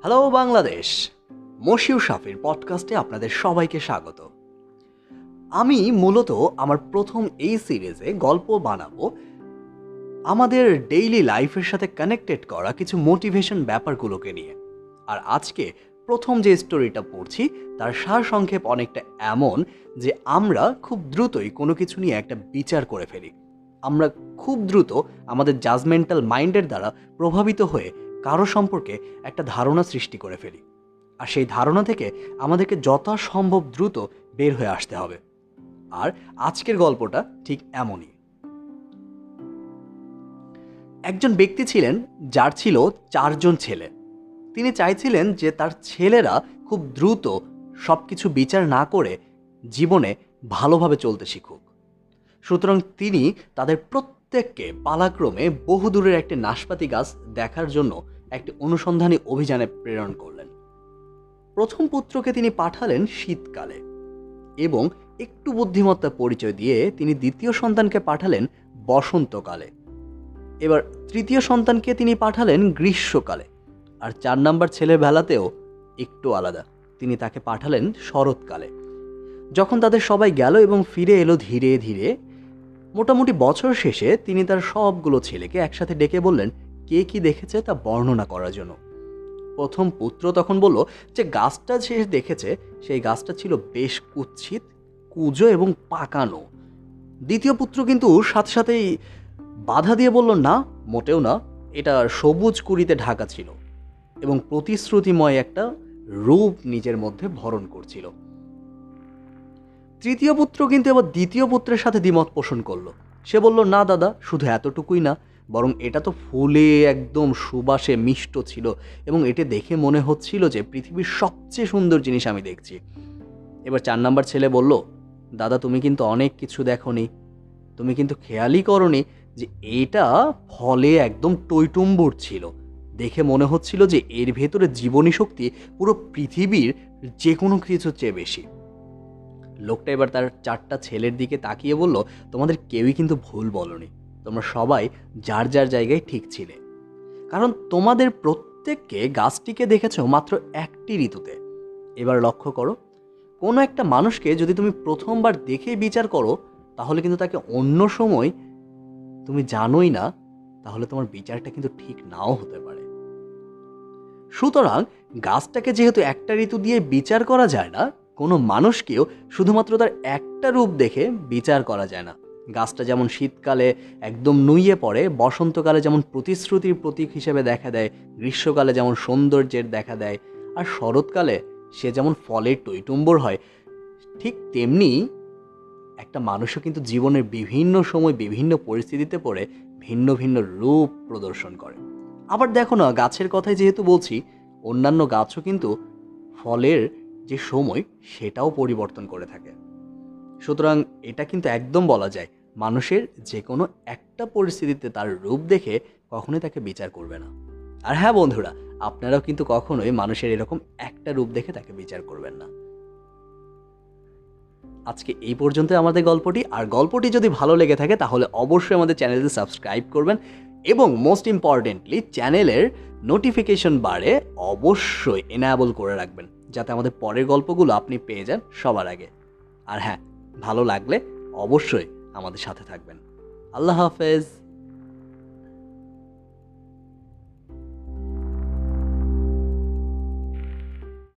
Hello Bangladesh মশিউ শাফির পডকাস্টে আপনাদের সবাইকে স্বাগত। আমি মূলত আমার প্রথম এই সিরিজে গল্প বানাবো আমাদের ডেইলি লাইফের সাথে কানেক্টেড করা কিছু মোটিভেশন ব্যাপারগুলোকে নিয়ে। আর আজকে প্রথম যে স্টোরিটা পড়ছি, তার সারসংক্ষেপ অনেকটা এমন যে আমরা খুব দ্রুতই কোনো কিছু নিয়ে একটা বিচার করে ফেলি। আমরা খুব দ্রুত আমাদের জাজমেন্টাল মাইন্ডের দ্বারা প্রভাবিত হয়ে কারও সম্পর্কে একটা ধারণা সৃষ্টি করে ফেলি। আর সেই ধারণা থেকে আমাদেরকে যথাসম্ভব দ্রুত বের হয়ে আসতে হবে। আর আজকের গল্পটা ঠিক এমনই। একজন ব্যক্তি ছিলেন যার ছিল চারজন ছেলে। তিনি চাইছিলেন যে তার ছেলেরা খুব দ্রুত সব কিছু বিচার না করে জীবনে ভালোভাবে চলতে শিখুক। সুতরাং তিনি তাদের প্রত্যেককে পালাক্রমে বহুদূরের একটি নাশপাতি গাছ দেখার জন্য একটি অনুসন্ধানী অভিযানে প্রেরণ করলেন। প্রথম পুত্রকে তিনি পাঠালেন শীতকালে এবং একটু বুদ্ধিমত্তা পরিচয় দিয়ে তিনি দ্বিতীয় সন্তানকে পাঠালেন বসন্তকালে। এবার তৃতীয় সন্তানকে তিনি পাঠালেন গ্রীষ্মকালে। আর চার নাম্বার ছেলের বেলাতেও একটু আলাদা, তিনি তাকে পাঠালেন শরৎকালে। যখন তাদের সবাই গেল এবং ফিরে এলো ধীরে ধীরে মোটামুটি বছর শেষে তিনি তার সবগুলো ছেলেকে একসাথে ডেকে বললেন, কে কি দেখেছে তা বর্ণনা করার জন্য। প্রথম পুত্র তখন বলল যে, গাছটা সে দেখেছে, সেই গাছটা ছিল বেশ কুৎসিত, কুজো এবং পাকানো। দ্বিতীয় পুত্র কিন্তু সাথে সাথেই বাধা দিয়ে বলল, না, মোটেও না, এটা সবুজ কুড়িতে ঢাকা ছিল এবং প্রতিশ্রুতিময় একটা রূপ নিজের মধ্যে ভরণ করছিল। তৃতীয় পুত্র কিন্তু এবার দ্বিতীয় পুত্রের সাথে দ্বিমত পোষণ করল। সে বলল, না দাদা, শুধু এতটুকুই না, বরং এটা তো ফুলে একদম সুবাসে মিষ্ট ছিল এবং এটা দেখে মনে হচ্ছিল যে পৃথিবীর সবচেয়ে সুন্দর জিনিস আমি দেখছি। এবার চার নাম্বার ছেলে বলল, দাদা, তুমি কিন্তু অনেক কিছু দেখনি। তুমি কিন্তু খেয়ালই করনি যে এটা ফলে একদম টইটুম্বুর ছিল। দেখে মনে হচ্ছিল যে এর ভেতরে জীবনী শক্তি পুরো পৃথিবীর যে কোনো কিছুর চেয়ে বেশি। লোকটা এবার তার চারটা ছেলের দিকে তাকিয়ে বলল, তোমাদের কেউই কিন্তু ভুল বলনি। তোমরা সবাই যার যার জায়গায় ঠিক ছিলে। কারণ তোমাদের প্রত্যেককে গাছটিকে দেখেছ মাত্র একটি ঋতুতে। এবার লক্ষ্য করো, কোনো একটা মানুষকে যদি তুমি প্রথমবার দেখে বিচার করো, তাহলে কিন্তু তাকে অন্য সময় তুমি জানোই না, তাহলে তোমার বিচারটা কিন্তু ঠিক নাও হতে পারে। সুতরাং গাছটাকে যেহেতু একটা ঋতু দিয়ে বিচার করা যায় না কোনো মানুষকেও শুধুমাত্র তার একটা রূপ দেখে বিচার করা যায় না। গাছটা যেমন শীতকালে একদম নুইয়ে পড়ে, বসন্তকালে যেমন প্রতিশ্রুতির প্রতীক হিসেবে দেখা দেয়, গ্রীষ্মকালে যেমন সৌন্দর্যের দেখা দেয়, আর শরৎকালে সে যেমন ফলের টৈটুম্বর হয়, ঠিক তেমনি একটা মানুষও কিন্তু জীবনের বিভিন্ন সময় বিভিন্ন পরিস্থিতিতে পড়ে ভিন্ন ভিন্ন রূপ প্রদর্শন করে। আবার দেখো না, গাছের কথাই যেহেতু বলছি, অন্যান্য গাছও কিন্তু ফলের যে সময় সেটাও পরিবর্তন করে থাকে। সুতরাং এটা কিন্তু একদম বলা যায়, মানুষের যে কোনো একটা পরিস্থিতিতে তার রূপ দেখে কখনোই তাকে বিচার করবে না। আর হ্যাঁ বন্ধুরা, আপনারাও কিন্তু কখনোই মানুষের এরকম একটা রূপ দেখে তাকে বিচার করবেন না। আজকে এই পর্যন্ত আমাদের গল্পটি। আর গল্পটি যদি ভালো লেগে থাকে তাহলে অবশ্যই আমাদের চ্যানেলটি সাবস্ক্রাইব করবেন। এবং মোস্ট ইম্পর্টেন্টলি চ্যানেলের নোটিফিকেশন বারে অবশ্যই এনাবল করে রাখবেন, যাতে আমাদের পরের গল্পগুলো আপনি পেয়ে যান সবার আগে। আর হ্যাঁ ভালো লাগলে অবশ্যই আমাদের সাথে থাকবেন। আল্লাহ হাফেজ।